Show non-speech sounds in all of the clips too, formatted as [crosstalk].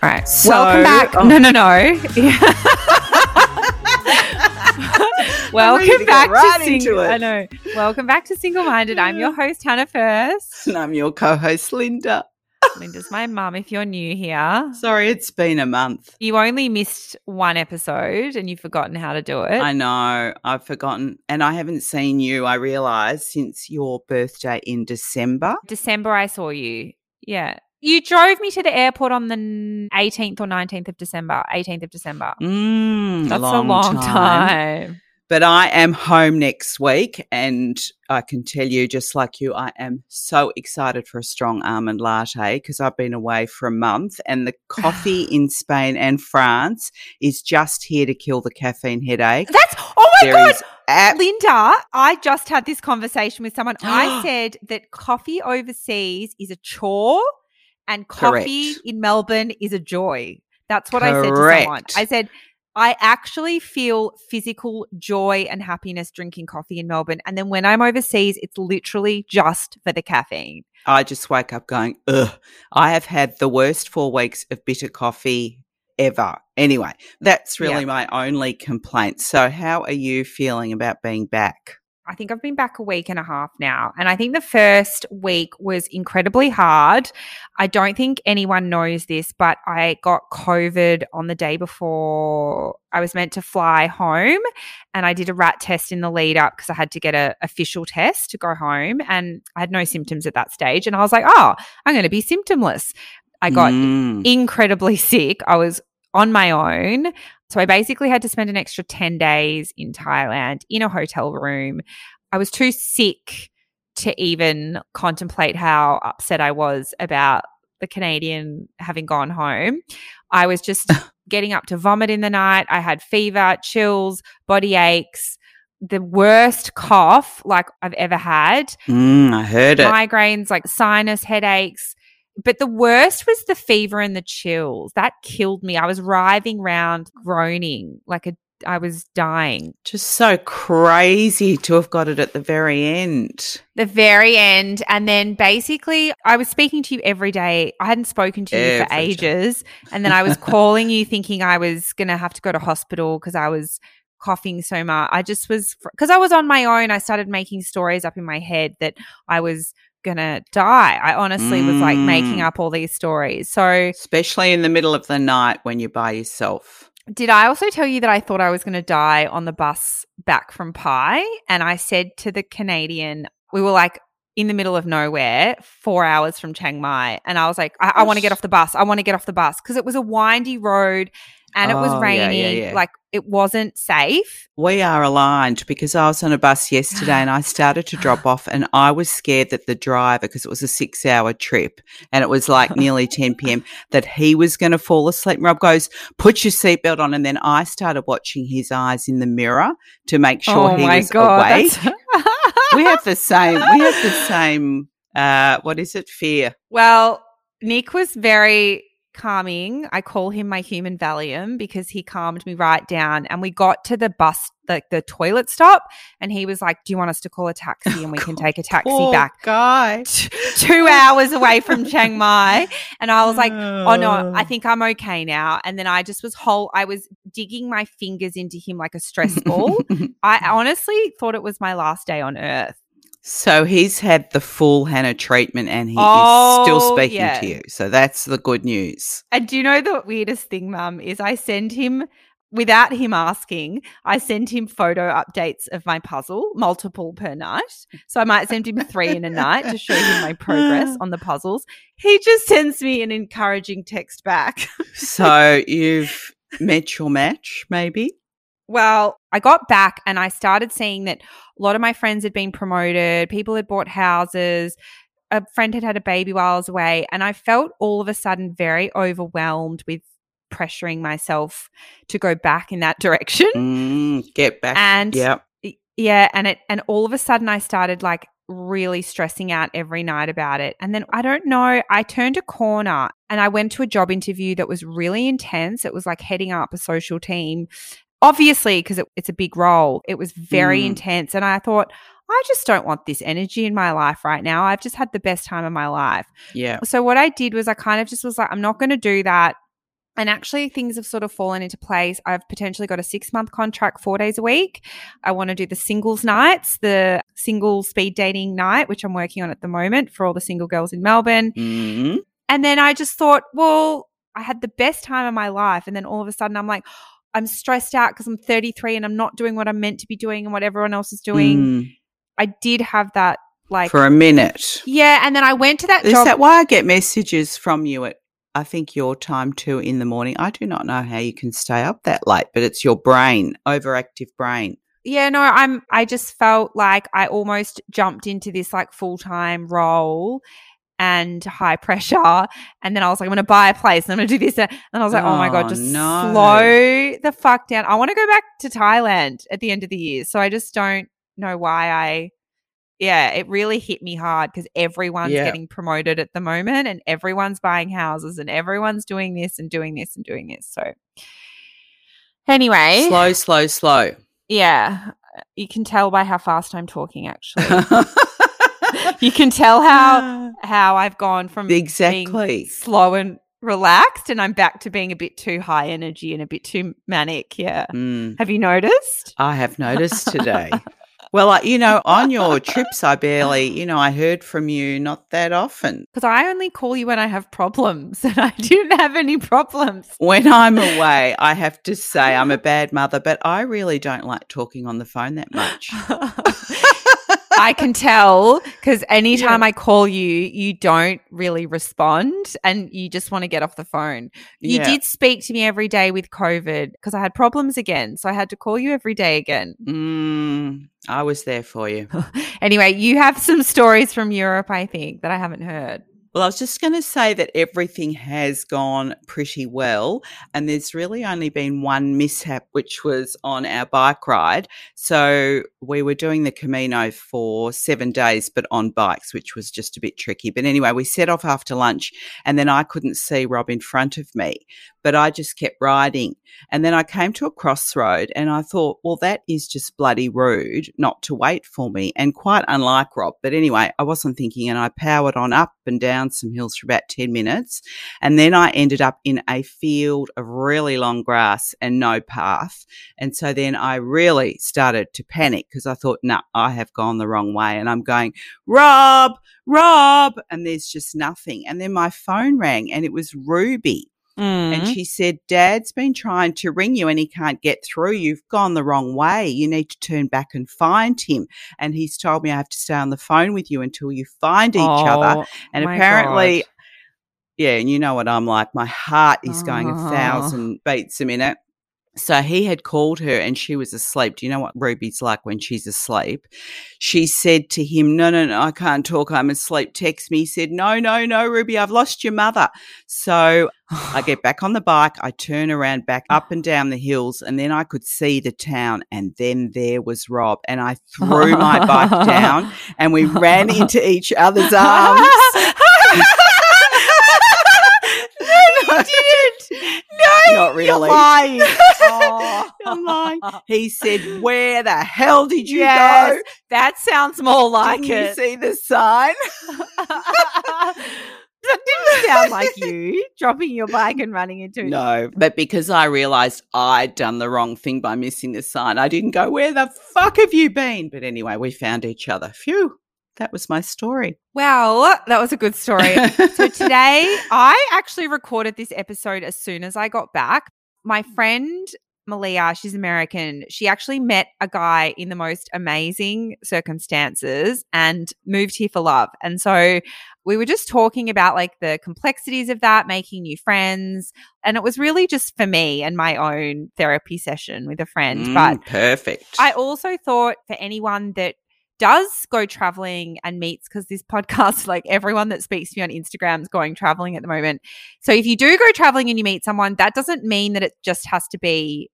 All right. So- Welcome back. oh. No, no, no. [laughs] Welcome ready to back right to Single. it. I know. Welcome back to Single Minded. I'm your [laughs] host Hannah First. And I'm your co host, Linda. Linda's my mum. If you're new here, Sorry, it's been a month. you only missed one episode and you've forgotten how to do it. I know, I've forgotten. And I haven't seen you, I realise, since your birthday in December. December, I saw you. Yeah. You drove me to the airport on the 18th or 19th of December. 18th of December. Mm, That's a long time. But I am home next week, and I can tell you, just like you, I am so excited for a strong almond latte because I've been away for a month, and the coffee [sighs] in Spain and France is just here to kill the caffeine headache. That's, oh my There God. ab- Linda, I just had this conversation with someone. I [gasps] said that coffee overseas is a chore and coffee Correct. in Melbourne is a joy. That's what I said to someone. I said, I actually feel physical joy and happiness drinking coffee in Melbourne. And then when I'm overseas, it's literally just for the caffeine. I just wake up going, ugh. I have had the worst four weeks of bitter coffee ever. Anyway, that's really Yeah. my only complaint. So, how are you feeling about being back? I think I've been back a week and a half now. And I think the first week was incredibly hard. I don't think anyone knows this, but I got COVID on the day before I was meant to fly home. And I did a rat test in the lead up because I had to get an official test to go home. And I had no symptoms at that stage. And I was like, oh, I'm going to be symptomless. I got Mm. incredibly sick. I was on my own. So I basically had to spend an extra 10 days in Thailand in a hotel room. I was too sick to even contemplate how upset I was about the Canadian having gone home. I was just [laughs] getting up to vomit in the night. I had fever, chills, body aches, the worst cough like I've ever had Mm, I heard it. migraines, like sinus headaches. But the worst was the fever and the chills. That killed me. I was writhing round, groaning like a, I was dying. Just so crazy to have got it at the very end. The very end. And then basically, I was speaking to you every day. I hadn't spoken to you for Every day. ages. And then I was calling you thinking I was going to have to go to hospital because I was coughing so much. I just was, because I was on my own, I started making stories up in my head that I was going to die. I honestly was like making Mm. up all these stories. So, Especially in the middle of the night when you're by yourself. did I also tell you that I thought I was going to die on the bus back from Pai? And I said to the Canadian, we were like in the middle of nowhere, four hours from Chiang Mai. And I was like, I, I want to get off the bus. I want to get off the bus because it was a windy road and it was Oh, yeah, raining. yeah, yeah. Like it wasn't safe. We are aligned because I was on a bus yesterday [gasps] and I started to drop off and I was scared that the driver, because it was a six hour trip and it was like [laughs] nearly 10 p.m., that he was going to fall asleep. And Rob goes, put your seatbelt on. And then I started watching his eyes in the mirror to make sure oh he my was God. awake. [laughs] we have the same, we have the same, uh, what is it? Fear. Well, Nick was very calming. I call him my human Valium because he calmed me right down. And we got to the bus, like the toilet stop, and he was like, Do you want us to call a taxi [laughs] and we oh, can take a taxi back? guy. T- Two hours away from Chiang Mai. And I was like, Oh no, I think I'm okay now. And then I just was whole, I was digging my fingers into him like a stress ball. [laughs] I honestly thought it was my last day on earth. So he's had the full Hannah treatment and he is Oh, still speaking yeah. to you. So that's the good news. And do you know the weirdest thing, Mum, is I send him without him asking, I send him photo updates of my puzzle, multiple per night. So I might send him three in a night to show him my progress [laughs] on the puzzles. He just sends me an encouraging text back. So you've met your match, maybe? Well, I got back and I started seeing that a lot of my friends had been promoted, people had bought houses, a friend had had a baby while I was away, and I felt all of a sudden very overwhelmed with pressuring myself to go back in that [laughs] direction. Mm, get back. And yep. y- yeah, and it and all of a sudden I started like really stressing out every night about it. And then I don't know, I turned a corner and I went to a job interview that was really intense. It was like heading up a social team obviously, because it, it's a big role, it was very Mm. intense. And I thought, I just don't want this energy in my life right now. I've just had the best time of my life. Yeah. So what I did was I kind of just was like, I'm not going to do that. And actually, things have sort of fallen into place. I've potentially got a six month contract, four days a week. I want to do the singles nights, the single speed dating night, which I'm working on at the moment for all the single girls in Melbourne. Mm. And then I just thought, well, I had the best time of my life. And then all of a sudden, I'm like, I'm stressed out because I'm 33 and I'm not doing what I'm meant to be doing and what everyone else is doing. Mm. I did have that, like, For a minute. yeah. And then I went to that Is job. that why I get messages from you at I think your time too in the morning? I do not know how you can stay up that late, but it's your brain, overactive brain. Yeah, no, I'm I just felt like I almost jumped into this like full-time role and high pressure and then I was like I'm going to buy a place and I'm going to do this and I was like oh, my god Oh, just no. slow the fuck down. I want to go back to Thailand at the end of the year. So I just don't know why I yeah, it really hit me hard because everyone's Yeah. getting promoted at the moment and everyone's buying houses and everyone's doing this and doing this and doing this. So anyway, Slow, slow, slow. yeah, you can tell by how fast I'm talking. Actually, [laughs] [laughs] you can tell how how I've gone from being exactly. slow and relaxed, and I'm back to being a bit too high energy and a bit too manic. Yeah, Mm, have you noticed? I have noticed [laughs] today. Well, I, you know, on your trips, I barely, you know, I heard from you not that often. Because I only call you when I have problems, [laughs] and I didn't have any problems. When I'm away, I have to say I'm a bad mother, but I really don't like talking on the phone that much. I can tell because anytime Yeah. I call you, you don't really respond and you just want to get off the phone. You Yeah. did speak to me every day with COVID because I had problems again. So I had to call you every day again. Mm, I was there for you. [laughs] Anyway, you have some stories from Europe, I think, that I haven't heard. Well, I was just going to say that everything has gone pretty well, and there's really only been one mishap, which was on our bike ride. So we were doing the Camino for seven days, but on bikes, which was just a bit tricky. But anyway, we set off after lunch, and then I couldn't see Rob in front of me, but I just kept riding. And then I came to a crossroad, and I thought, well, that is just bloody rude not to wait for me, and quite unlike Rob. But anyway, I wasn't thinking, and I powered on up and down some hills for about 10 minutes. And then I ended up in a field of really long grass and no path. And so then I really started to panic because I thought, nah, I have gone the wrong way. And I'm going, Rob, Rob. And there's just nothing. And then my phone rang and it was Ruby. And Mm. she said, Dad's been trying to ring you and he can't get through. You've gone the wrong way. You need to turn back and find him. And he's told me I have to stay on the phone with you until you find each other. Oh, And apparently, God. yeah, and you know what I'm like. My heart is going a Oh. thousand beats a minute. So he had called her and she was asleep. Do you know what Ruby's like when she's asleep? She said to him, No, no, no, I can't talk. I'm asleep. Text me. He said, No, no, no, Ruby, I've lost your mother. So I get back on the bike. I turn around back up and down the hills and then I could see the town. And then there was Rob. And I threw my bike [laughs] down and we ran into each other's arms. [laughs] no, you Not You're really. lying. [laughs] Oh. I'm lying. [laughs] He said, Where the hell did you Yes, go? That sounds more like Didn't you it. see the sign? [laughs] that didn't sound like you dropping your bike and running into it. No, but because I realized I'd done the wrong thing by missing the sign, I didn't go, Where the fuck have you been? But anyway, we found each other. Phew, that was my story. Well, that was a good story. so [laughs] today, I actually recorded this episode as soon as I got back. My friend Malia, she's American. She actually met a guy in the most amazing circumstances and moved here for love. And so we were just talking about like the complexities of that, making new friends. And it was really just for me and my own therapy session with a friend. Mm, But perfect. I also thought for anyone that does go traveling and meets because this podcast, [laughs] like everyone that speaks to me on Instagram is going traveling at the moment. So if you do go traveling and you meet someone, that doesn't mean that it just has to be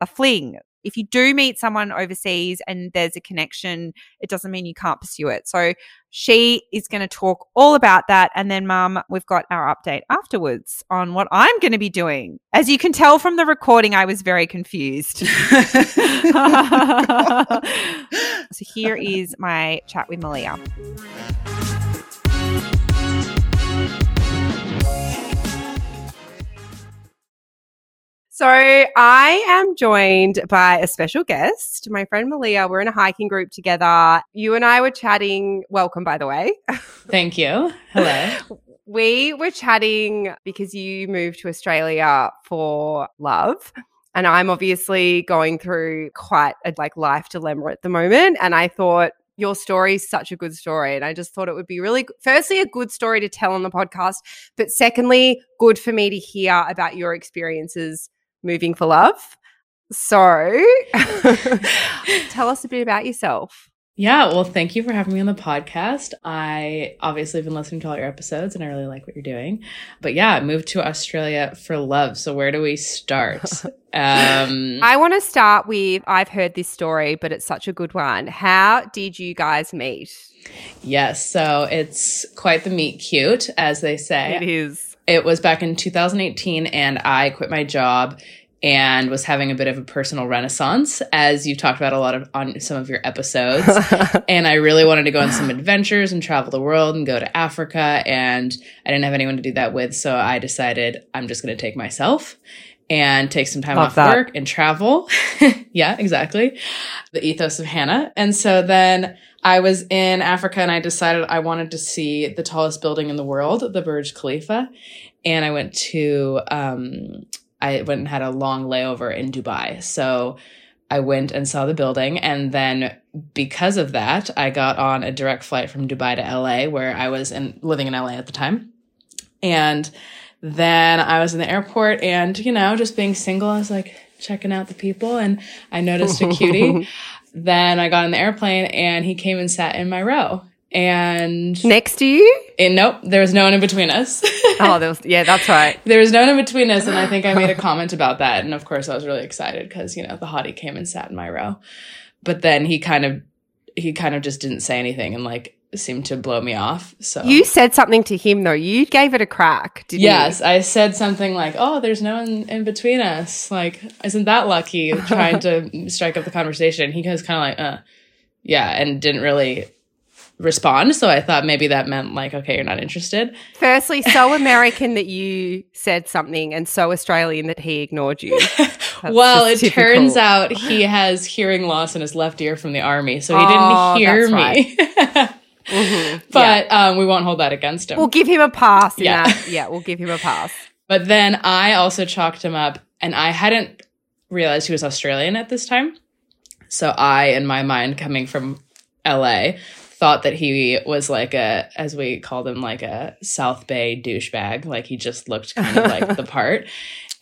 a fling. If you do meet someone overseas and there's a connection, it doesn't mean you can't pursue it. So she is going to talk all about that. And then, mum, we've got our update afterwards on what I'm going to be doing. As you can tell from the recording, I was very confused. [laughs] [laughs] so here is my chat with Malia. So I am joined by a special guest, my friend Malia. We're in a hiking group together. You and I were chatting. Welcome, by the way. [laughs] Thank you. Hello. [laughs] we were chatting because you moved to Australia for love. And I'm obviously going through quite a like life dilemma at the moment. And I thought your story is such a good story. And I just thought it would be really, firstly, a good story to tell on the podcast, but secondly, good for me to hear about your experiences moving for love. So [laughs] tell us a bit about yourself. Yeah, well, thank you for having me on the podcast. I obviously have been listening to all your episodes and I really like what you're doing. But yeah, I moved to Australia for love. So where do we start? [laughs] um, I want to start with I've heard this story, but it's such a good one. How did you guys meet? Yes, so it's quite the meet cute, as they say. It is. It was back in 2018, and I quit my job and was having a bit of a personal renaissance, as you've talked about a lot of on some of your episodes. [laughs] and I really wanted to go on some adventures and travel the world and go to Africa. And I didn't have anyone to do that with. So I decided I'm just going to take myself and take some time Love off that. work and travel. [laughs] yeah, exactly. The ethos of Hannah. And so then I was in Africa and I decided I wanted to see the tallest building in the world, the Burj Khalifa. And I went to, um, I went and had a long layover in Dubai. So I went and saw the building. And then because of that, I got on a direct flight from Dubai to LA, where I was in, living in LA at the time. And then I was in the airport and, you know, just being single, I was like checking out the people and I noticed a cutie. [laughs] then I got on the airplane and he came and sat in my row. And next to you? And nope, there was no one in between us. [laughs] oh, there was, yeah, that's right. There was no one in between us. And I think I made a comment about that. And of course, I was really excited because, you know, the hottie came and sat in my row. But then he kind of, he kind of just didn't say anything and like seemed to blow me off. So you said something to him though. You gave it a crack, didn't yes, you? I said something like, "Oh, there's no one in between us. Like, isn't that lucky?" [laughs] Trying to strike up the conversation. He was kind of like, "Uh, yeah," and didn't really respond. So I thought maybe that meant like, okay, you're not interested. Firstly, so [laughs] American that you said something, and so Australian that he ignored you. [laughs] well, it typical. turns out he has hearing loss in his left ear from the army, so he oh, didn't hear me. Right. Mm-hmm. But yeah. um, we won't hold that against him. We'll give him a pass. Yeah. That. [laughs] Yeah, we'll give him a pass. But then I also chalked him up, and I hadn't realized he was Australian at this time. So I, in my mind, coming from LA, thought that he was like a, as we called him, like a South Bay douchebag. Like he just looked kind of like [laughs] the part.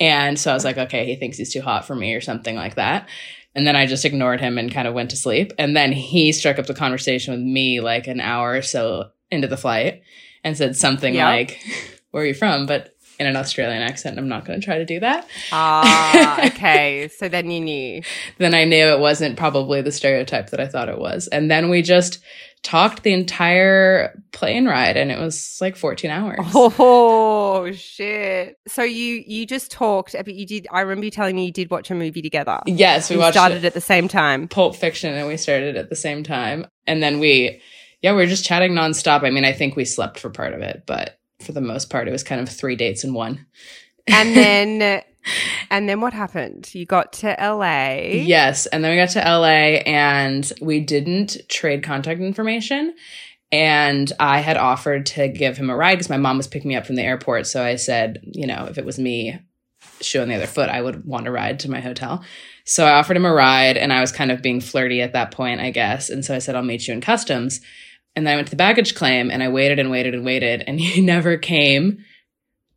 And so I was like, okay, he thinks he's too hot for me or something like that. And then I just ignored him and kind of went to sleep. And then he struck up the conversation with me like an hour or so into the flight and said something yep. like, Where are you from? But in an Australian accent. I'm not going to try to do that. Ah, [laughs] okay. so then you knew. then I knew it wasn't probably the stereotype that I thought it was. And then we just talked the entire plane ride and it was like 14 hours. Oh shit. So you you just talked but you did I remember you telling me you did watch a movie together. Yes, we, we watched started at the same time. Pulp Fiction and we started at the same time. And then we yeah, we were just chatting nonstop. I mean, I think we slept for part of it, but for the most part it was kind of three dates in one. And [laughs] then and then what happened? You got to LA. Yes. And then we got to LA and we didn't trade contact information. And I had offered to give him a ride because my mom was picking me up from the airport. So I said, you know, if it was me, shoe on the other foot, I would want a ride to my hotel. So I offered him a ride and I was kind of being flirty at that point, I guess. And so I said, I'll meet you in customs. And then I went to the baggage claim and I waited and waited and waited and he [laughs] never came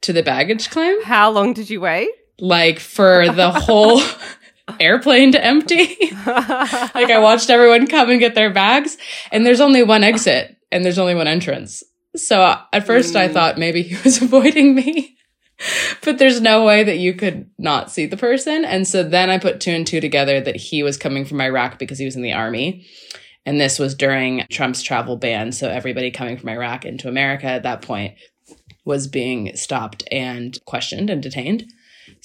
to the baggage claim. How long did you wait? Like for the whole [laughs] airplane to empty. [laughs] like I watched everyone come and get their bags and there's only one exit and there's only one entrance. So at first mm. I thought maybe he was [laughs] avoiding me. but there's no way that you could not see the person. And so then I put two and two together that he was coming from Iraq because he was in the army. And this was during Trump's travel ban. So everybody coming from Iraq into America at that point was being stopped and questioned and detained.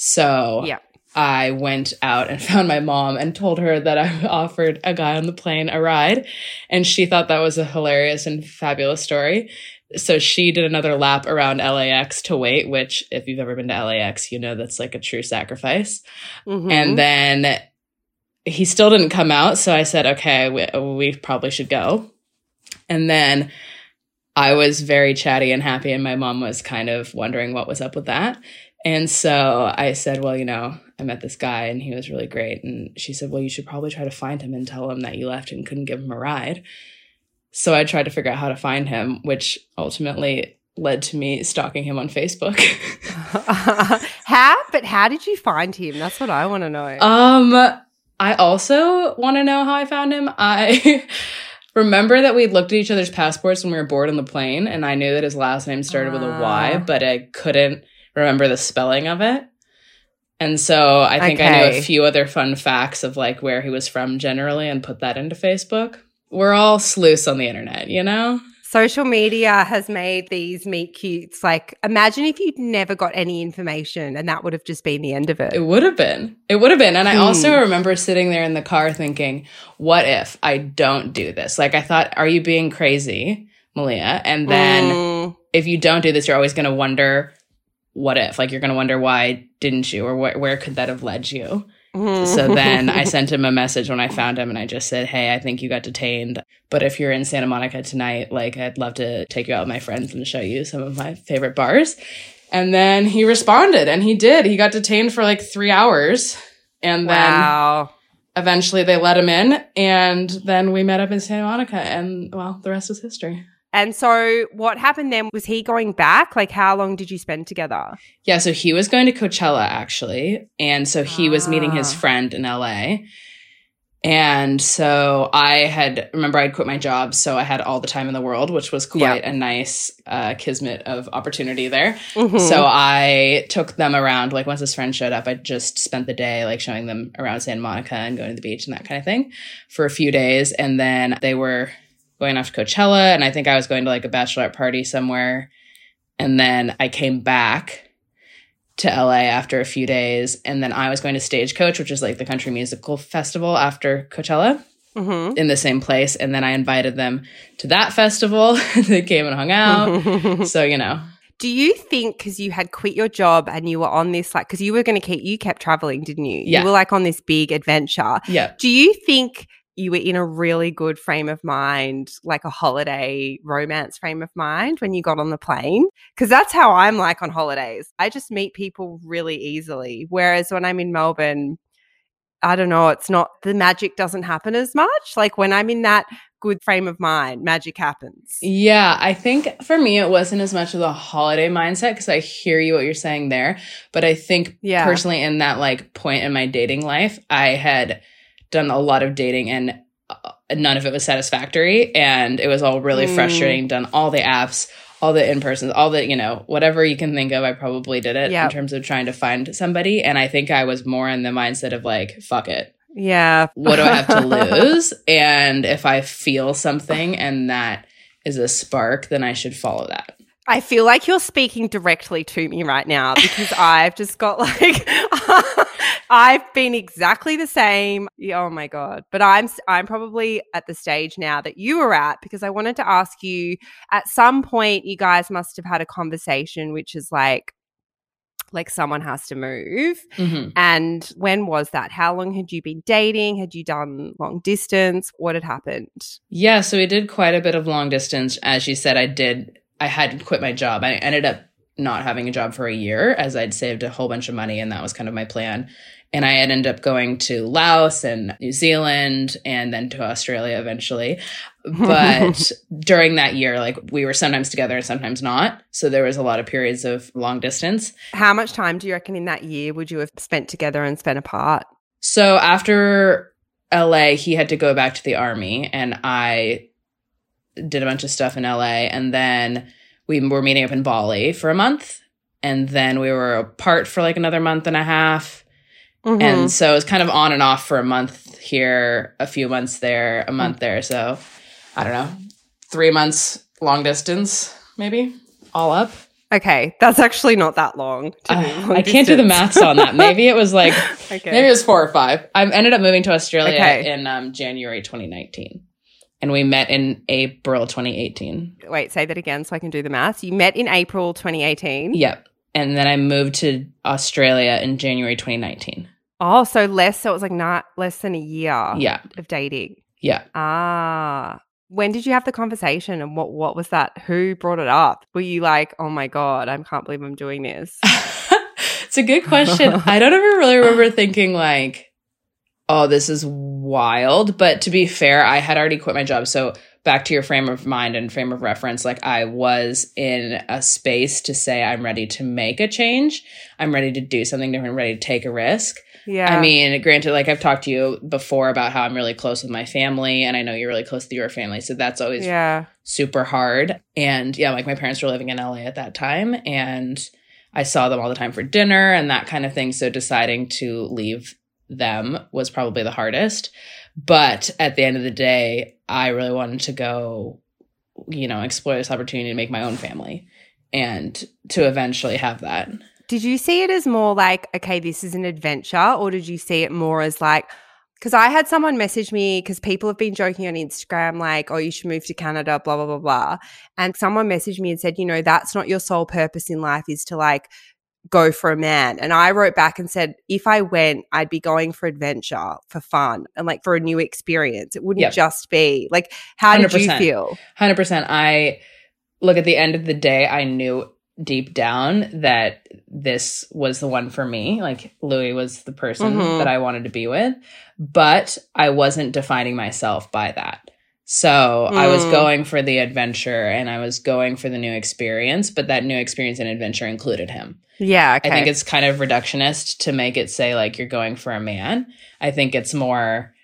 So Yeah. I went out and [laughs] found my mom and told her that I offered a guy on the plane a ride. And she thought that was a hilarious and fabulous story. So she did another lap around LAX to wait, which, if you've ever been to LAX, you know that's like a true sacrifice. Mhm. And then he still didn't come out. So I said, okay, we, we probably should go. And then I was very chatty and happy, and my mom was kind of wondering what was up with that. And so I said, well, you know, I met this guy and he was really great. And she said, well, you should probably try to find him and tell him that you left and couldn't give him a ride. So I tried to figure out how to find him, which ultimately led to me stalking him on Facebook. [laughs] how? But how did you find him? That's what I want to know. Um, I also want to know how I found him. I [laughs] remember that we looked at each other's passports when we were bored on the plane, and I knew that his last name started with a Y, Ah. but I couldn't remember the spelling of it. And so I think I knew a few other fun facts of like where he was from generally and put that into Facebook. We're all sleuths on the internet, you know? Social media has made these meet cutes. Like, imagine if you'd never got any information and that would have just been the end of it. It would have been. It would have been. And I Hmm. also remember sitting there in the car thinking, what if I don't do this? Like, I thought, are you being crazy, Malia? And then Mm, if you don't do this, you're always going to wonder, what if? Like, you're going to wonder, why didn't you? Or wh- where could that have led you? mm. So then I [laughs] sent him a message when I found him and I just said, Hey, I think you got detained. But if you're in Santa Monica tonight, like I'd love to take you out with my friends and show you some of my favorite bars. And then he responded and he did. He got detained for like three hours. And then wow. eventually they let him in. And then we met up in Santa Monica. And well, the rest is history. And so, what happened then? Was he going back? Like, how long did you spend together? Yeah, so he was going to Coachella actually. And so he was meeting his Ah. friend in LA. And so I had, remember, I'd quit my job. So I had all the time in the world, which was quite a nice uh, kismet of opportunity there. Mhm. So I took them around. Like once his friend showed up, I just spent the day like showing them around Santa Monica and going to the beach and that kind of thing for a few days. And then they were going off to Coachella. And I think I was going to like a bachelorette party somewhere. And then I came back to LA after a few days. And then I was going to Stagecoach, which is like the country musical festival after Coachella Mhm. in the same place. And then I invited them to that festival. [laughs] they came and hung out. [laughs] so, you know, Do you think because you had quit your job and you were on this, like, because you were going to keep, you kept traveling, didn't you? Yeah. You were like on this big adventure. yeah. Do you think you were in a really good frame of mind, like a holiday romance frame of mind when you got on the plane? Because that's how I'm like on holidays. I just meet people really easily. Whereas when I'm in Melbourne, I don't know, it's not the magic doesn't happen as much. Like when I'm in that good frame of mind, magic happens. Yeah, I think for me it wasn't as much of a holiday mindset because I hear you what you're saying there, but I think Yeah. personally in that like point in my dating life, I had done a lot of dating and uh, none of it was satisfactory and it was all really Mm. frustrating. Done all the apps, all the in persons, all the you know whatever you can think of. I probably did it Yep. in terms of trying to find somebody, and I think I was more in the mindset of like fuck it. Yeah. what do I have to [laughs] lose? And if I feel something and that is a spark, then I should follow that. I feel like you're speaking directly to me right now [laughs] because I've just got like [laughs] I've been exactly the same. Oh my god. But I'm I'm probably at the stage now that you were at because I wanted to ask you at some point you guys must have had a conversation which is like like someone has to move. Mhm. And when was that? How long had you been dating? Had you done long distance? What had happened? Yeah, so we did quite a bit of long distance. As you said, I did, I had quit my job. I ended up not having a job for a year as I'd saved a whole bunch of money, and that was kind of my plan. And I had ended up going to Laos and New Zealand and then to Australia eventually. [laughs] But during that year, like we were sometimes together and sometimes not. So there was a lot of periods of long distance. How much time do you reckon in that year would you have spent together and spent apart? So after LA, he had to go back to the army, and I did a bunch of stuff in LA, and then we were meeting up in Bali for a month, and then we were apart for like another month and a half. Mhm. And so it was kind of on and off for a month here, a few months there, a month there. So I don't know, three months long distance, maybe all up. okay, that's actually not that long. to Uh, long I can't do the maths on that. Maybe it was like, [laughs] okay. maybe it was four or five. I ended up moving to Australia Okay. in um, January 2019. And we met in April 2018. Wait, say that again so I can do the math. You met in April 2018. Yep. And then I moved to Australia in January 2019. Oh, so less. So it was like not less than a year Yeah. of dating. Yeah. Ah. When did you have the conversation and what what was that? Who brought it up? Were you like, "Oh my god, I can't believe I'm doing this." [laughs] it's a good question. I don't ever really remember thinking like, oh, this is wild. But to be fair, I had already quit my job. So back to your frame of mind and frame of reference, like I was in a space to say I'm ready to make a change. I'm ready to do something different, ready to take a risk. Yeah. I mean, granted, like I've talked to you before about how I'm really close with my family, and I know you're really close to your family. So that's always yeah. super hard. And yeah, like my parents were living in LA at that time and I saw them all the time for dinner and that kind of thing. So deciding to leave them was probably the hardest. But at the end of the day, I really wanted to go, you know, explore this opportunity to make my own family and to eventually have that. Did you see it as more like, okay, this is an adventure, or did you see it more as like, because I had someone message me because people have been joking on Instagram, like, oh, you should move to Canada, blah, blah, blah, blah. And someone messaged me and said, you know, that's not your sole purpose in life is to like go for a man. And I wrote back and said, if I went, I'd be going for adventure, for fun, and like for a new experience. It wouldn't Yep. just be like, how did you 100%. feel? 100%. I look at the end of the day, I knew deep down that this was the one for me. Like Louis was the person Mhm. that I wanted to be with, but I wasn't defining myself by that. So I was Mm. going for the adventure and I was going for the new experience, but that new experience and adventure included him. Yeah. Okay. I think it's kind of reductionist to make it say like you're going for a man. I think it's more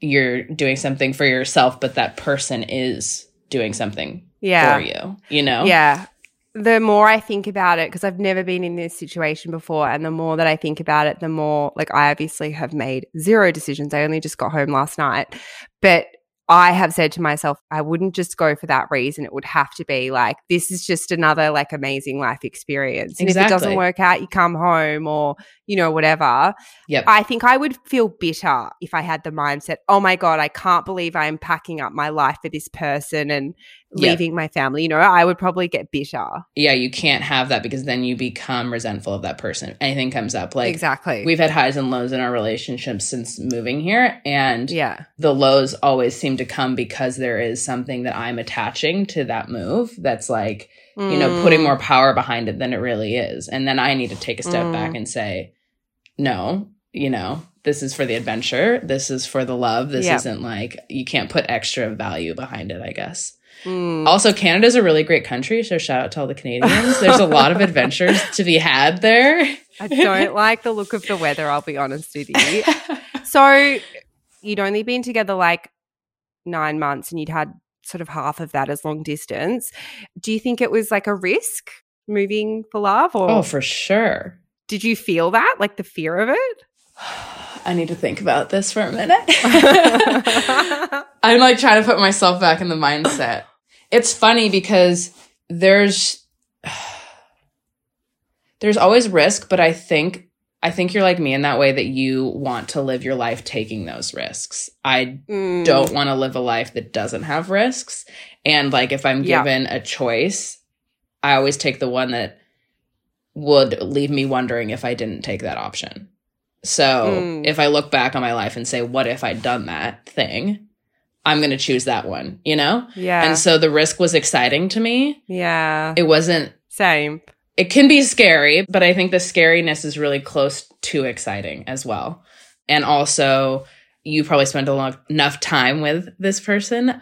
you're doing something for yourself, but that person is doing something yeah. for you, you know? Yeah. The more I think about it, because I've never been in this situation before, and the more that I think about it, the more like I obviously have made zero decisions. I only just got home last night. But I have said to myself, I wouldn't just go for that reason. It would have to be like, this is just another like amazing life experience. And if it doesn't work out, you come home or, you know, whatever. Yep. I think I would feel bitter if I had the mindset, oh my God, I can't believe I'm packing up my life for this person and Leaving my family. You know, I would probably get bitter. yeah, you can't have that because then you become resentful of that person. Anything comes up. Like exactly. we've had highs and lows in our relationship since moving here. And yeah. the lows always seem to come because there is something that I'm attaching to that move that's like, you know, putting Mm. more power behind it than it really is. And then I need to take a step Mm. back and say, no, you know, this is for the adventure. This is for the love. This Yep. isn't like, you can't put extra value behind it, I guess. Mm. Also, Canada's a really great country. So shout out to all the Canadians. There's a lot of [laughs] adventures to be had there. I don't like the look of the weather, I'll be honest with you. [laughs] So you'd only been together like nine months and you'd had sort of half of that as long distance. Do you think it was like a risk moving for love or oh, for sure. did you feel that? Like the fear of it? [sighs] I need to think about this for a minute. [laughs] I'm like trying to put myself back in the mindset. It's funny because there's [sighs] there's always risk, but I think I think you're like me in that way that you want to live your life taking those risks. I Mm. don't want to live a life that doesn't have risks. And like if I'm Yeah. given a choice, I always take the one that would leave me wondering if I didn't take that option. So Mm. if I look back on my life and say, what if I'd done that thing? I'm going to choose that one, you know? Yeah. And so the risk was exciting to me. yeah. It wasn't, Same. it can be scary, but I think the scariness is really close to exciting as well. And also, you probably spent a long, enough time with this person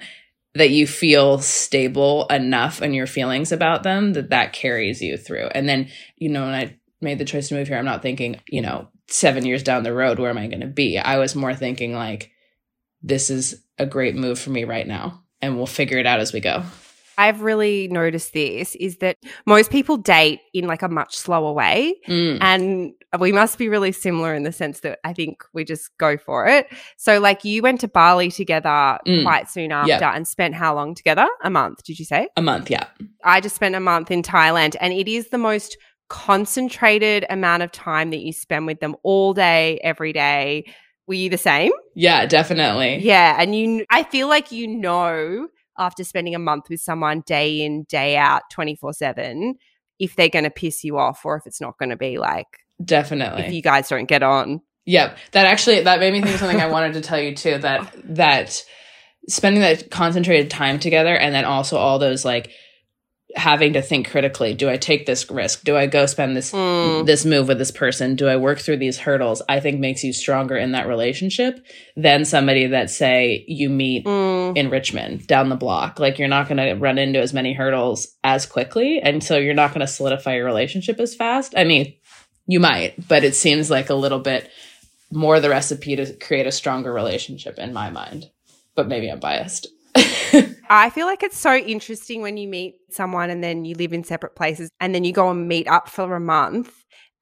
that you feel stable enough in your feelings about them that that carries you through. And then, you know, when I made the choice to move here, I'm not thinking, you know, seven years down the road, where am I going to be? I was more thinking like, this is a great move for me right now, and we'll figure it out as we go. I've really noticed this is that most people date in like a much slower way. Mm. And we must be really similar in the sense that I think we just go for it. So, like, you went to Bali together Mm. quite soon after and spent how long together? A month, did you say? A month, yeah. I just spent a month in Thailand, and it is the most concentrated amount of time that you spend with them all day, every day. Were you the same? Yeah, definitely. Yeah, and you I feel like you know after spending a month with someone day in, day out, 24/7 if they're going to piss you off or if it's not going to be like Definitely. if you guys don't get on. Yep. That actually that made me think of something I wanted to tell you too that [laughs] that spending that concentrated time together and then also all those like having to think critically, do I take this risk? Do I go spend this Mm. this move with this person? Do I work through these hurdles? I think makes you stronger in that relationship than somebody that say you meet Mm. in Richmond down the block. Like you're not going to run into as many hurdles as quickly. And so you're not going to solidify your relationship as fast. I mean, you might, but it seems like a little bit more the recipe to create a stronger relationship in my mind. But maybe I'm biased. [laughs] I feel like it's so interesting when you meet someone and then you live in separate places and then you go and meet up for a month.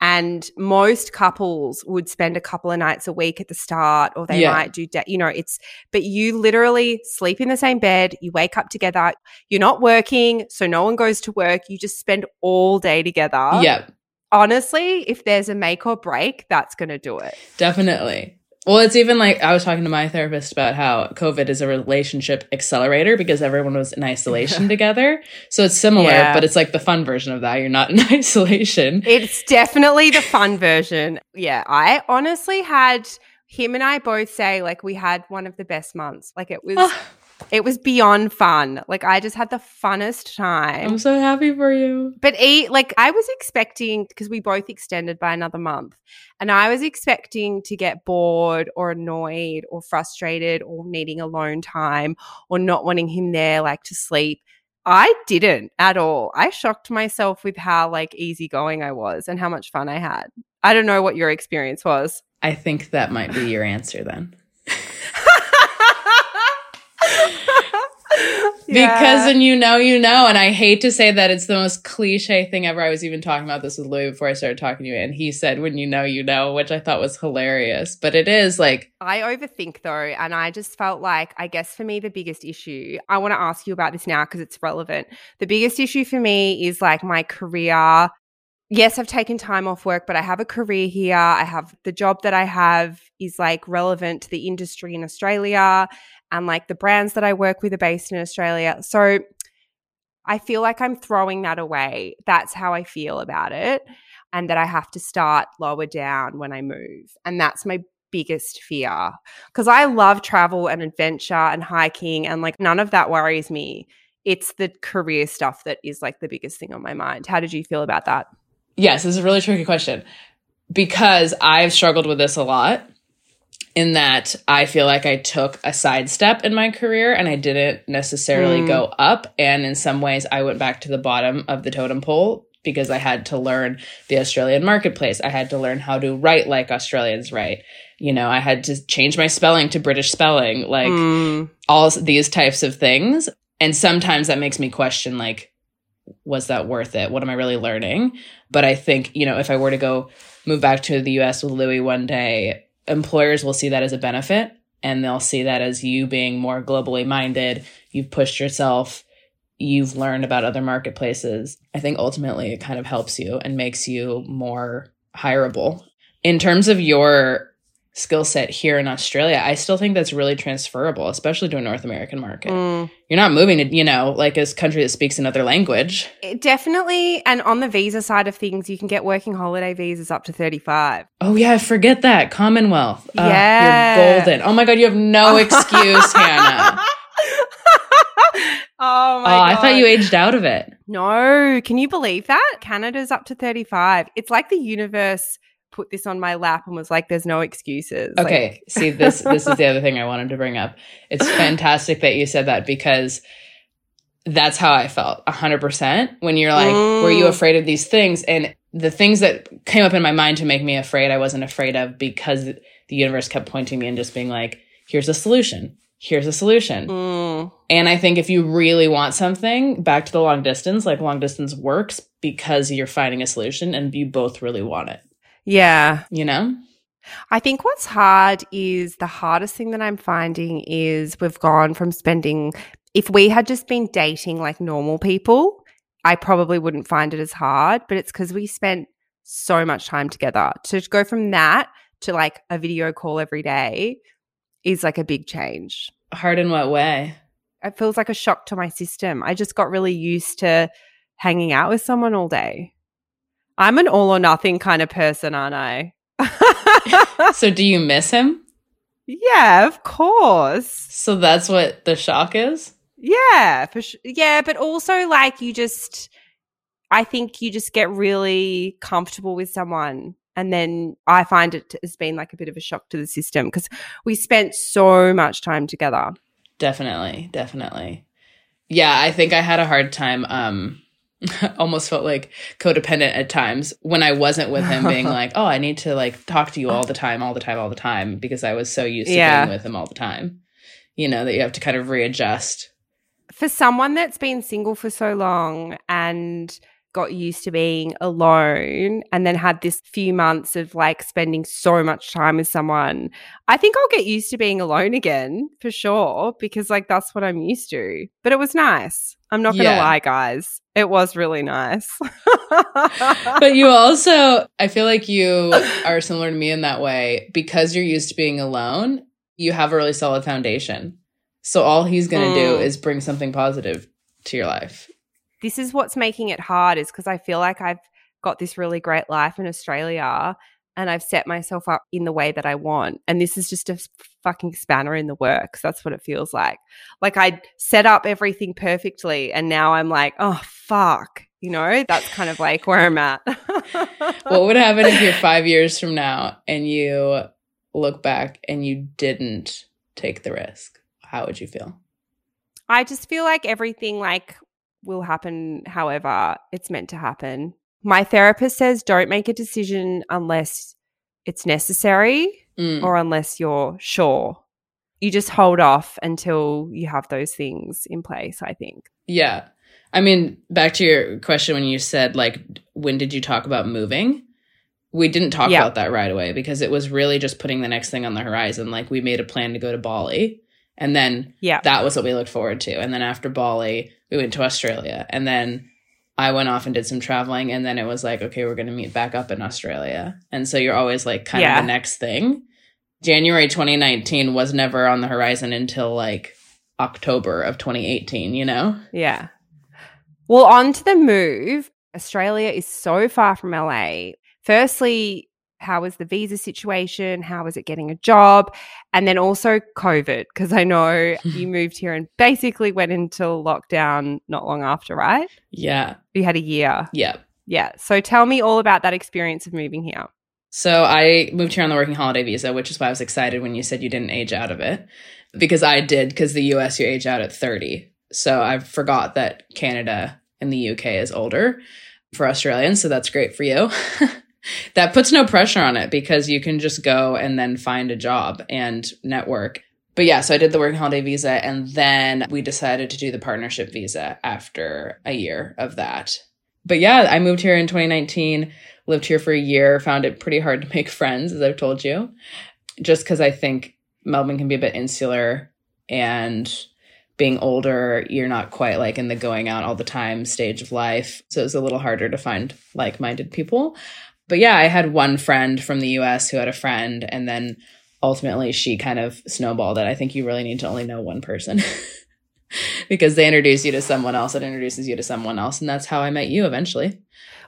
And most couples would spend a couple of nights a week at the start, or they Yeah. might do, da- you know, it's, but you literally sleep in the same bed, you wake up together, you're not working, so no one goes to work, you just spend all day together. yeah, Honestly, if there's a make or break, that's going to do it. definitely. Well, it's even like I was talking to my therapist about how COVID is a relationship accelerator because everyone was in isolation [laughs] together. So it's similar, Yeah. but it's like the fun version of that. You're not in [laughs] isolation. It's definitely the fun version. Yeah, I honestly had him and I both say like we had one of the best months. Like it was ah. It was beyond fun. Like I just had the funnest time. I'm so happy for you. But he, like I was expecting because we both extended by another month, and I was expecting to get bored or annoyed or frustrated or needing alone time or not wanting him there like to sleep. I didn't at all. I shocked myself with how like easygoing I was and how much fun I had. I don't know what your experience was. I think that might be your answer then. Because when you know, you know. And I hate to say that it's the most cliche thing ever. I was even talking about this with Louis before I started talking to you, and he said, when you know, you know, which I thought was hilarious. But it is like, I overthink though, and I just felt like, I guess for me, the biggest issue, I want to ask you about this now because it's relevant. The biggest issue for me is like my career. Yes, I've taken time off work, but I have a career here. I have the job that I have is like relevant to the industry in Australia, and like the brands that I work with are based in Australia. So I feel like I'm throwing that away. That's how I feel about it. And that I have to start lower down when I move. And that's my biggest fear because I love travel and adventure and hiking, and like none of that worries me. It's the career stuff that is like the biggest thing on my mind. How did you feel about that? yes, this is a really tricky question because I've struggled with this a lot. In that I feel like I took a sidestep in my career and I didn't necessarily Mm. go up. And in some ways, I went back to the bottom of the totem pole because I had to learn the Australian marketplace. I had to learn how to write like Australians write. You know, I had to change my spelling to British spelling, like Mm, all these types of things. And sometimes that makes me question, like, was that worth it? What am I really learning? But I think, you know, if I were to go move back to the US with Louis one day, employers will see that as a benefit and they'll see that as you being more globally minded. You've pushed yourself, you've learned about other marketplaces. I think ultimately it kind of helps you and makes you more hireable. In terms of your skill set here in Australia, I still think that's really transferable, especially to a North American market. mm. You're not moving to, you know, like a country that speaks another language. It definitely. And on the visa side of things, you can get working holiday visas up to 35. Oh yeah, forget that. Commonwealth. Yeah. You're golden. Oh my god, you have no [laughs] excuse, Hannah. oh [laughs] Oh, my I thought you aged out of it. No, can you believe that? Canada's up to 35. It's like the universe put this on my lap and was like, there's no excuses. Okay, Like- [laughs] see this this is the other thing I wanted to bring up. It's [laughs] fantastic that you said that because that's how I felt 100% when you're like were you Mm. afraid of these things and the things that came up in my mind to make me afraid I wasn't afraid of because the universe kept pointing me and just being like here's a solution. here's a solution. Mm. And I think if you really want something, back to the long distance, like long distance works because you're finding a solution and you both really want it, Yeah. you know? I think what's hard is the hardest thing that I'm finding is we've gone from spending, if we had just been dating like normal people, I probably wouldn't find it as hard, but it's because we spent so much time together. To go from that to like a video call every day is like a big change. Hard in what way? It feels like a shock to my system. I just got really used to hanging out with someone all day. I'm an all or nothing kind of person, aren't I? [laughs] so do you miss him? yeah, of course. So that's what the shock is? Yeah, for sure. Yeah, but also like you just, I think you just get really comfortable with someone. And then I find it has been like a bit of a shock to the system because we spent so much time together. Definitely, definitely. Yeah, I think I had a hard time um [laughs] almost felt like codependent at times when I wasn't with him being [laughs] like, "Oh, I need to like talk to you all the time, all the time, all the time" because I was so used to Yeah. being with him all the time. You know, that you have to kind of readjust. For someone that's been single for so long and got used to being alone and then had this few months of like spending so much time with someone, I think I'll get used to being alone again for sure because like that's what I'm used to. But it was nice. I'm not going to Yeah. lie, guys. It was really nice. but you [laughs] also i feel like you are similar to me in that way because you're used to being alone you have a really solid foundation so all he's going to do Mm. is bring something positive to your life this is what's making it hard is because I feel like I've got this really great life in Australia and I've set myself up in the way that I want. And this is just a fucking spanner in the works. That's what it feels like. Like I set up everything perfectly and now I'm like, oh, fuck. You know, that's kind of like where I'm at. [laughs] what would happen if you're five years from now and you look back and you didn't take the risk how would you feel I just feel like everything like will happen however it's meant to happen. My therapist says don't make a decision unless it's necessary Mm. or unless you're sure. You just hold off until you have those things in place, I think. yeah i mean back to your question when you said like when did you talk about moving we didn't talk Yeah. about that right away because it was really just putting the next thing on the horizon like we made a plan to go to bali and then Yeah. that was what we looked forward to. And then after Bali, we went to Australia. And then I went off and did some traveling. And then it was like, okay, we're going to meet back up in Australia. And so you're always like kind Yeah. of the next thing. January 2019 was never on the horizon until like October of 2018, you know? Yeah. Well, on to the move. Australia is so far from LA. Firstly, how was the visa situation? How was it getting a job? And then also COVID, because I know [laughs] you moved here and basically went into lockdown not long after, right? Yeah. You had a year. Yeah. Yeah. So tell me all about that experience of moving here. So I moved here on the working holiday visa, which is why I was excited when you said you didn't age out of it. Because I did, because the US you age out at 30. So I forgot that Canada and the UK is older for Australians. So that's great for you. [laughs] that puts no pressure on it because you can just go and then find a job and network. But yeah, so I did the working holiday visa and then we decided to do the partnership visa after a year of that. But yeah, I moved here in 2019 lived here for a year, found it pretty hard to [laughs] make friends, as I've told you, just because I think Melbourne can be a bit insular and being older, you're not quite like in the going out all the time stage of life. So it's a little harder to find like minded people. But yeah, I had one friend from the US who had a friend, and then ultimately she kind of snowballed it. I think you really need to only know one person. [laughs] because they introduce you to someone else that introduces you to someone else and that's how i met you eventually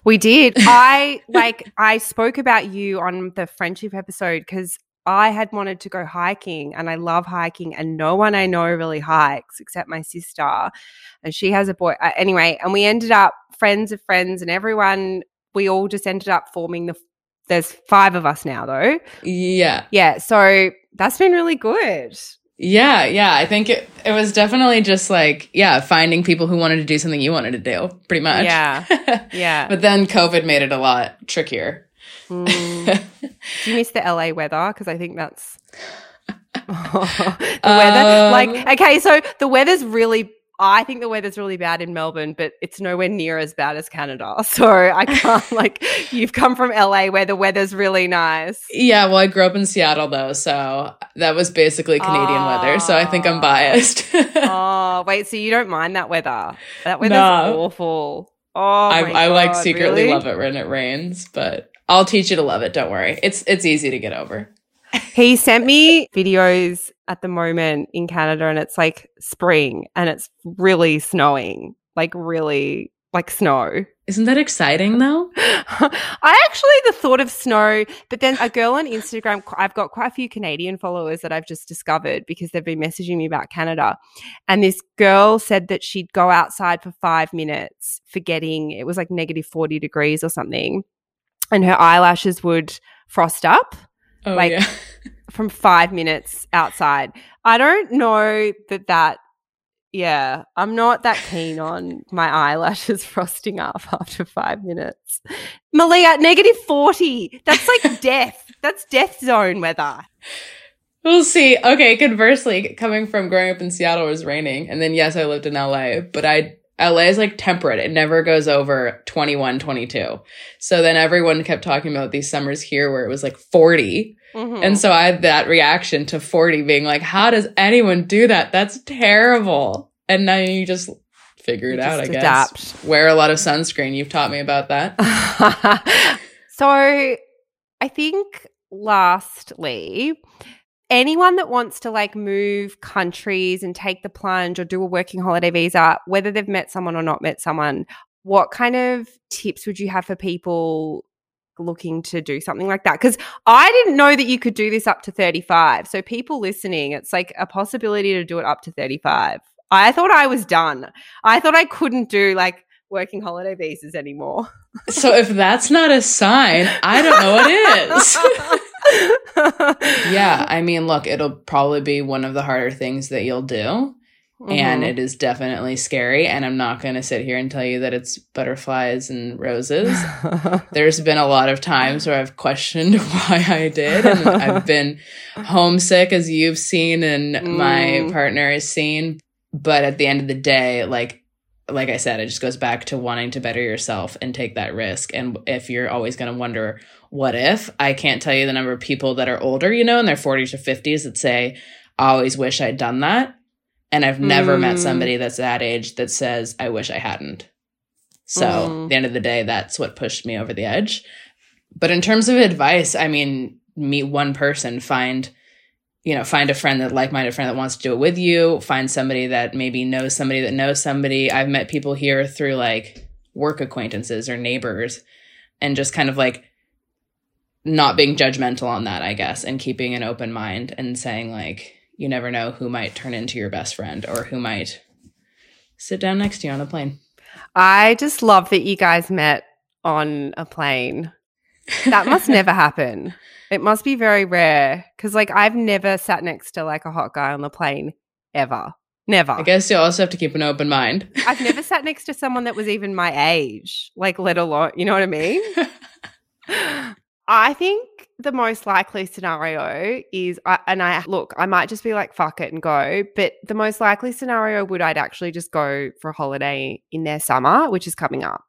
We did. [laughs] I like I spoke about you on the friendship episode because I had wanted to go hiking and I love hiking and no one I know really hikes except my sister and she has a boy uh, anyway and we ended up friends of friends and everyone we all just ended up forming the there's 5 of us now though. yeah Yeah, so that's been really good. Yeah, yeah. I think it, it was definitely just like, yeah, finding people who wanted to do something you wanted to do, pretty much. Yeah. [laughs] Yeah. but then COVID made it a lot trickier. Mm. [laughs] Do you miss the LA weather? Because I think that's. [laughs] the weather, Um, like, okay, so the weather's really. I think the weather's really bad in Melbourne, but it's nowhere near as bad as Canada. [laughs] So I can't [laughs] like you've come from LA where the weather's really nice. Yeah, well, I grew up in Seattle though, so that was basically Canadian weather. So I think I'm Ah. biased. [laughs] Oh wait, so you don't mind that weather? That weather's No. awful. Oh, I, my I like secretly really? love it when it rains, but I'll teach you to love it. Don't worry, it's it's easy to get over. He sent me videos at the moment in Canada and it's like spring and it's really snowing. Like really like snow. Isn't that exciting though? [laughs] I actually the thought of snow, but then a girl on Instagram, I've got quite a few Canadian followers that I've just discovered because they've been messaging me about Canada. And this girl said that she'd go outside for five minutes, forgetting it was like negative 40 degrees or something. And her eyelashes would frost up Oh Like- yeah. [laughs] from five minutes outside. I don't know that that, yeah, I'm not that keen on my eyelashes [laughs] frosting up after five minutes. Malia, negative 40. That's like [laughs] death. That's death zone weather. We'll see. Okay, conversely, coming from growing up in Seattle, it was raining, and then yes, I lived in LA, but I LA is like temperate. It never goes over 21, 22. So then everyone kept talking about these summers here where it was like 40. Mhm. And so I had that reaction to 40 being like, how does anyone do that? That's terrible. And now you just figure it You out, I just guess. adapt. Wear a lot of sunscreen. You've taught me about that. [laughs] so I think lastly, anyone that wants to like move countries and take the plunge or do a working holiday visa, whether they've met someone or not met someone, what kind of tips would you have for people looking to do something like that? Because I didn't know that you could do this up to 35. So people listening, it's like a possibility to do it up to 35. I thought I was done. I thought I couldn't do like working holiday visas anymore. So if that's not a sign, I don't know what is. [laughs] yeah, I mean, look, it'll probably be one of the harder things that you'll do. And Mhm. it is definitely scary. And I'm not going to sit here and tell you that it's butterflies and roses. [laughs] There's been a lot of times where I've questioned [laughs] why I did. And I've [laughs] been homesick, as you've seen, and my Mm. partner has seen. But at the end of the day, like, like I said, it just goes back to wanting to better yourself and take that risk. And if you're always going to wonder, what if? I can't tell you the number of people that are older, you know, in their 40s or 50s that say, I always wish I'd done that. And I've never met Mm. somebody that's that age that says, I wish I hadn't. So Mm. at the end of the day, that's what pushed me over the edge. But in terms of advice, I mean, meet one person, find, you know, find a friend that like-minded friend that wants to do it with you, find somebody that maybe knows somebody that knows somebody. I've met people here through like work acquaintances or neighbors and just kind of like not being judgmental on that, I guess, and keeping an open mind and saying like, you never know who might turn into your best friend or who might sit down next to you on a plane. I just love that you guys met on a plane. That must [laughs] never happen. It must be very rare because, like, I've never sat next to like a hot guy on the plane ever. Never. I guess you also have to keep an open mind. I've never sat next to someone that was even my age, like, let alone, you know what I mean? I think the most likely scenario is, I, and I look, I might just be like, fuck it and go. But the most likely scenario would I'd actually just go for a holiday in their summer, which is coming up.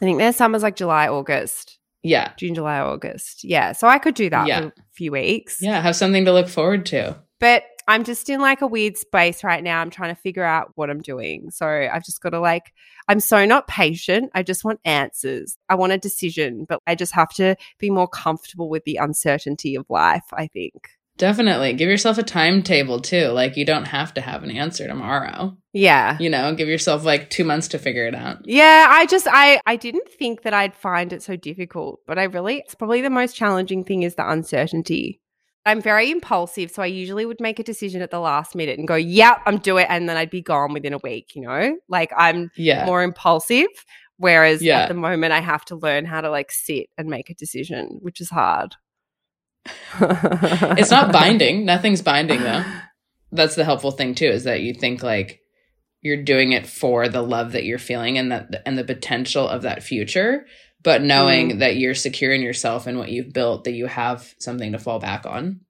I think their summer's like July, August, yeah. June, July, August. Yeah. So I could do that Yeah. for a few weeks. Yeah. Have something to look forward to. But I'm just in like a weird space right now. I'm trying to figure out what I'm doing. So I've just got to like, I'm so not patient. I just want answers. I want a decision, but I just have to be more comfortable with the uncertainty of life, I think. Definitely. Give yourself a timetable too. Like you don't have to have an answer tomorrow. Yeah. You know, give yourself like two months to figure it out. Yeah, I just I I didn't think that I'd find it so difficult, but I really it's probably the most challenging thing is the uncertainty. I'm very impulsive, so I usually would make a decision at the last minute and go, "Yep, I'm do it," and then I'd be gone within a week. You know, like I'm Yeah. more impulsive, whereas Yeah. at the moment I have to learn how to like sit and make a decision, which is hard. [laughs] it's not binding. Nothing's binding though. That's the helpful thing too, is that you think like you're doing it for the love that you're feeling and that and the potential of that future, but knowing mm. that you're secure in yourself and what you've built, that you have something to fall back on.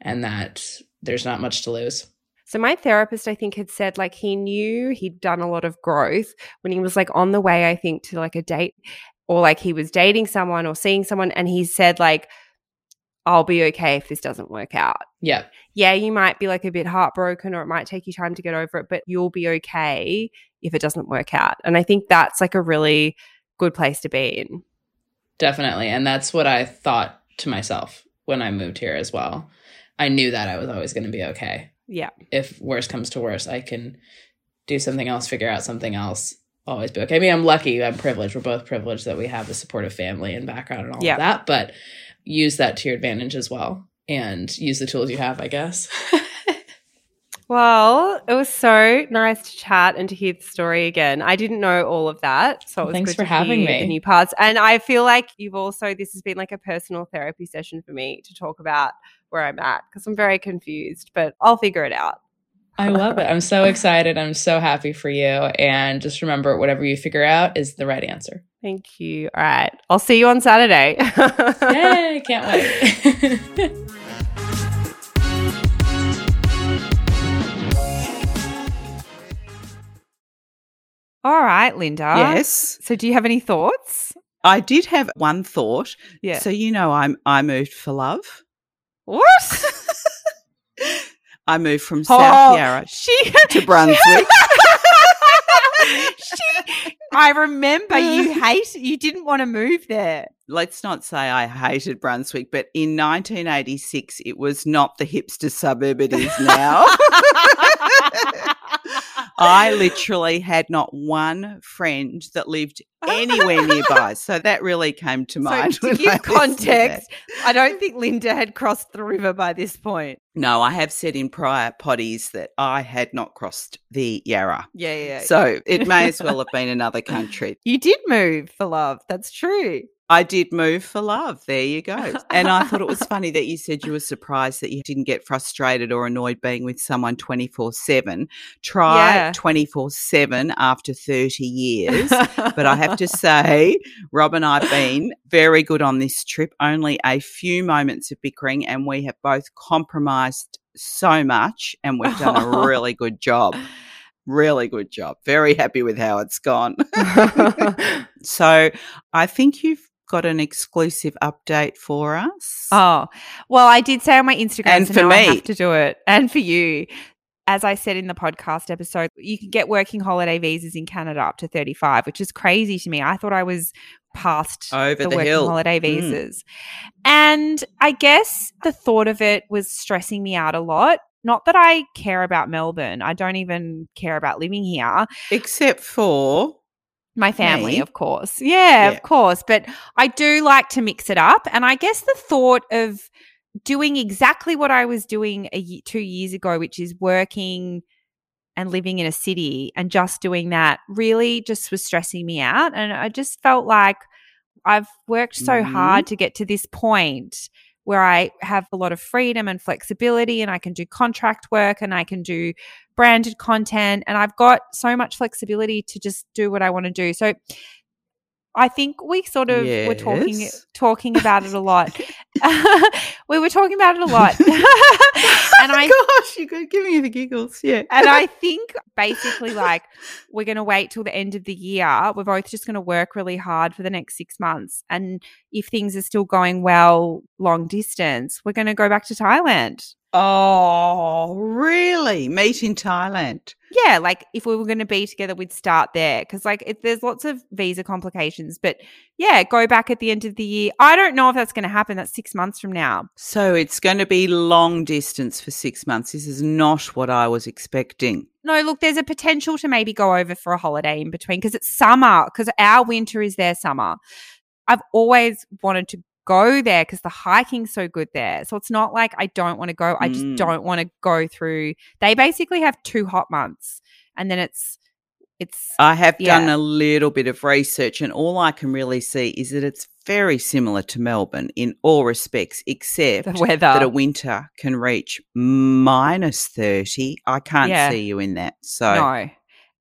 And that there's not much to lose. So my therapist, I think, had said like he knew he'd done a lot of growth when he was like on the way, I think, to like a date or like he was dating someone or seeing someone, and he said like, "I'll be okay if this doesn't work out." Yeah. Yeah, you might be like a bit heartbroken, or it might take you time to get over it, but you'll be okay if it doesn't work out. And I think that's like a really good place to be in. Definitely. And that's what I thought to myself when I moved here as well. I knew that I was always going to be okay. Yeah. If worse comes to worse, I can do something else, figure out something else, always be okay. I mean, I'm lucky, I'm privileged. We're both privileged that we have a supportive family and background and all Yeah. of that, but use that to your advantage as well and use the tools you have, I guess. [laughs] Well, it was so nice to chat and to hear the story again. I didn't know all of that, so it was Thanks good for to having me. The new parts, and I feel like you've also this has been like a personal therapy session for me to talk about where I'm at because I'm very confused, but I'll figure it out. I love it. I'm so [laughs] excited. I'm so happy for you. And just remember, whatever you figure out is the right answer. Thank you. All right, I'll see you on Saturday. Yay! [laughs] Can't wait. [laughs] All right, Linda. Yes. So, do you have any thoughts? I did have one thought. Yeah. So you know I'm I moved for love. what? [laughs] I moved from Oh, South Yarra she to Brunswick. [laughs] she, I remember you [laughs] hate. You didn't want to move there. Let's not say I hated Brunswick, but in 1986 it was not the hipster suburb it is now. [laughs] I literally had not one friend that lived anywhere [laughs] nearby. So that really came to mind. So, [laughs] to when I give [laughs] context, I don't think Linda had crossed the river by this point. No, I have said in prior potties that I had not crossed the Yarra. Yeah, yeah. So it may as well have been another country. you did move for love. That's true. I did move for love. There you go. And I thought it was funny that you said you were surprised that you didn't get frustrated or annoyed being with someone 24 7. Try Yeah. 24 7 after 30 years. But I have to say, Rob and I have been very good on this trip. Only a few moments of bickering, and we have both compromised so much, and we've done a [laughs] really good job. Really good job. Very happy with how it's gone. [laughs] so I think you've got an exclusive update for us. Oh, well, I did say on my Instagram, And so for now I me. have to do it, and for you. As I said in the podcast episode, you can get working holiday visas in Canada up to 35, which is crazy to me. I thought I was past Over the working hill. holiday Mm. visas. And I guess the thought of it was stressing me out a lot. Not that I care about Melbourne. I don't even care about living here. Except for My family, Me? of course. Yeah, Yeah. of course. But I do like to mix it up. And I guess the thought of doing exactly what I was doing a two years ago, which is working and living in a city and just doing that really just was stressing me out. And I just felt like I've worked so Mhm. hard to get to this point where I have a lot of freedom and flexibility and I can do contract work and I can do branded content and I've got so much flexibility to just do what I want to do. So I think we sort of were talking [laughs] talking about it a lot. [laughs] we were talking about it a lot. [laughs] and I gosh, you're giving me the giggles. Yeah. and I think basically like we're going to wait till the end of the year. We're both just going to work really hard for the next 6 months and if things are still going well long distance, we're going to go back to Thailand. Oh, really? Meet in Thailand. Yeah, like if we were going to be together, we'd start there because, like, it, there's lots of visa complications. But yeah, go back at the end of the year. I don't know if that's going to happen. That's six months from now. So it's going to be long distance for six months. This is not what I was expecting. No, look, there's a potential to maybe go over for a holiday in between because it's summer, because our winter is their summer. I've always wanted to go there because the hiking's so good there. So it's not like I don't want to go. I just Mm. don't want to go through. They basically have two hot months and then it's, it's, I have done a little bit of research, and all I can really see is that it's very similar to Melbourne in all respects, [laughs] except the weather. that a winter can reach minus 30. I can't Yeah. see you in that. So. no,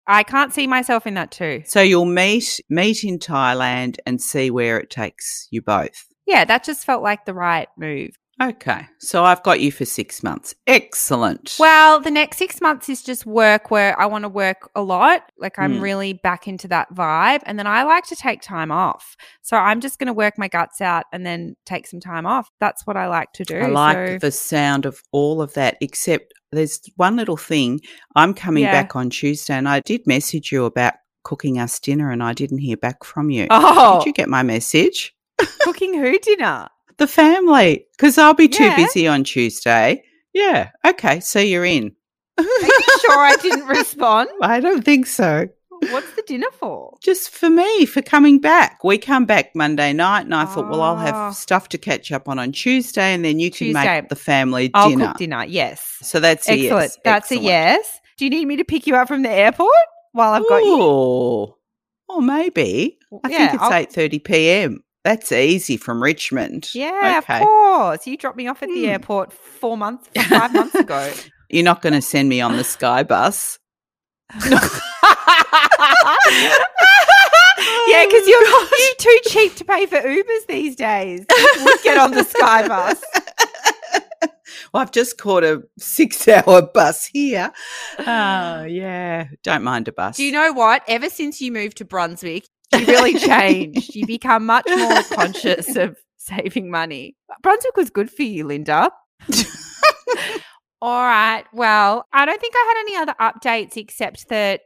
I can't see myself in that too. So you'll meet meet in Thailand and see where it takes you both. Yeah, that just felt like the right move. Okay. So I've got you for six months. Excellent. Well, the next six months is just work where I want to work a lot. Like I'm Mm. really back into that vibe. And then I like to take time off. So I'm just going to work my guts out and then take some time off. That's what I like to do. I like So- the sound of all of that, except there's one little thing. I'm coming Yeah. back on Tuesday and I did message you about cooking us dinner and I didn't hear back from you. oh, Did you get my message? Cooking who dinner? The family, because I'll be too Yeah. busy on Tuesday. Yeah. Okay. So you're in. Are you [laughs] sure I didn't respond? I don't think so. What's the dinner for? Just for me, for coming back. We come back Monday night, and I thought, well, I'll Oh. have ah. stuff to catch up on on Tuesday, and then you can Tuesday. make the family I'll dinner. cook dinner. Yes. So that's a Excellent. yes. That's Excellent. a yes. Do you need me to pick you up from the airport while I've got you? Ooh. Or maybe. I Yeah, think it's eight thirty p.m. That's easy from Richmond. Yeah, Okay. of course. You dropped me off at the Hmm. airport four months, [laughs] five months ago. You're not going to send me on the SkyBus. yeah, because you're [laughs] you too cheap to pay for Ubers these days. You would get on the SkyBus. [laughs] Well, I've just caught a six-hour bus here. Oh, yeah. Don't mind a bus. Do you know what? Ever since you moved to Brunswick, you really [laughs] changed. You become much more conscious of saving money. Brunswick was good for you, Linda. [laughs] All right. Well, I don't think I had any other updates except that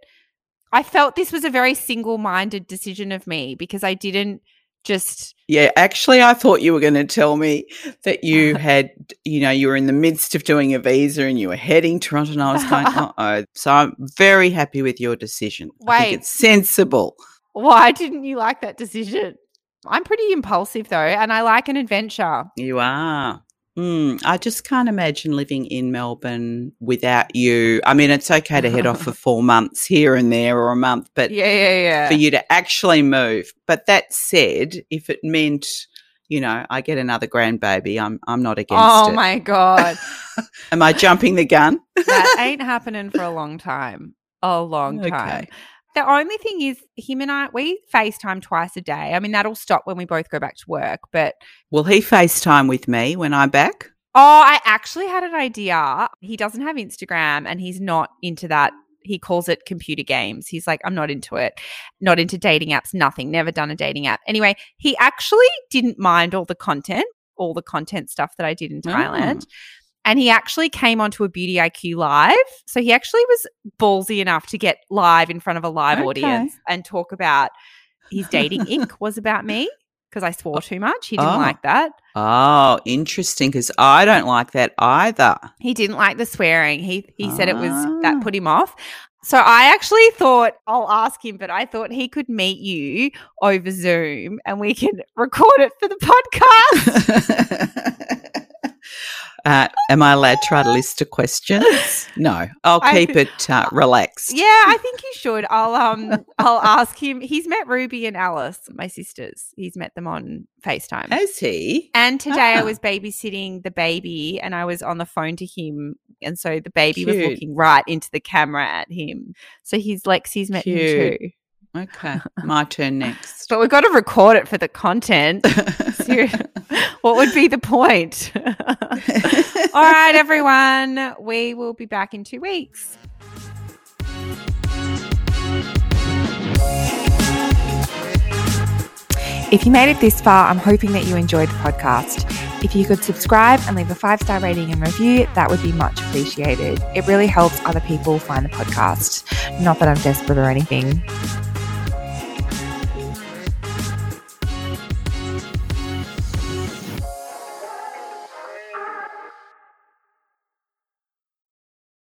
I felt this was a very single minded decision of me because I didn't just. Yeah, actually, I thought you were going to tell me that you [laughs] had, you know, you were in the midst of doing a visa and you were heading to Toronto, and I was going, uh oh. So I'm very happy with your decision. I Wait. think it's sensible. Why didn't you like that decision? I'm pretty impulsive though, and I like an adventure. You are. Mm, I just can't imagine living in Melbourne without you. I mean, it's okay to head off for [laughs] four months here and there or a month, but Yeah, yeah, yeah. for you to actually move. But that said, if it meant, you know, I get another grandbaby, I'm I'm not against oh it. my god, [laughs] Am I jumping the gun? that ain't [laughs] happening for a long time. A long time. The only thing is, him and I, we FaceTime twice a day. I mean, that'll stop when we both go back to work. But Will he FaceTime with me when I'm back? oh, I actually had an idea. He doesn't have Instagram and he's not into that. He calls it computer games. He's like, I'm not into it, not into dating apps, nothing, never done a dating app. Anyway, he actually didn't mind all the content, all the content stuff that I did in Oh. Thailand. And he actually came onto a Beauty IQ live. So he actually was ballsy enough to get live in front of a live Okay. audience and talk about his dating [laughs] ink was about me because I swore too much. He didn't Oh. like that. Oh, interesting. Because I don't like that either. He didn't like the swearing. He he said it was Ah. that put him off. So I actually thought I'll ask him, but I thought he could meet you over Zoom and we can [laughs] record it for the [laughs] podcast. Uh, am I allowed to try to list of questions? No, I'll I- keep it uh, [laughs] relaxed. Yeah, I think you should. I'll um I'll ask him. He's met Ruby and Alice, my sisters. He's met them on FaceTime. Has he? And today I Ah. was babysitting the baby and I was on the phone to him. And so the baby was looking right into the camera at him. So he's Lexi's met him too. Okay, my turn next. But we've got to record it for the content. [laughs] What would be the point? [laughs] All right, everyone. We will be back in two weeks. If you made it this far, I'm hoping that you enjoyed the podcast. If you could subscribe and leave a five star rating and review, that would be much appreciated. It really helps other people find the podcast. Not that I'm desperate or anything.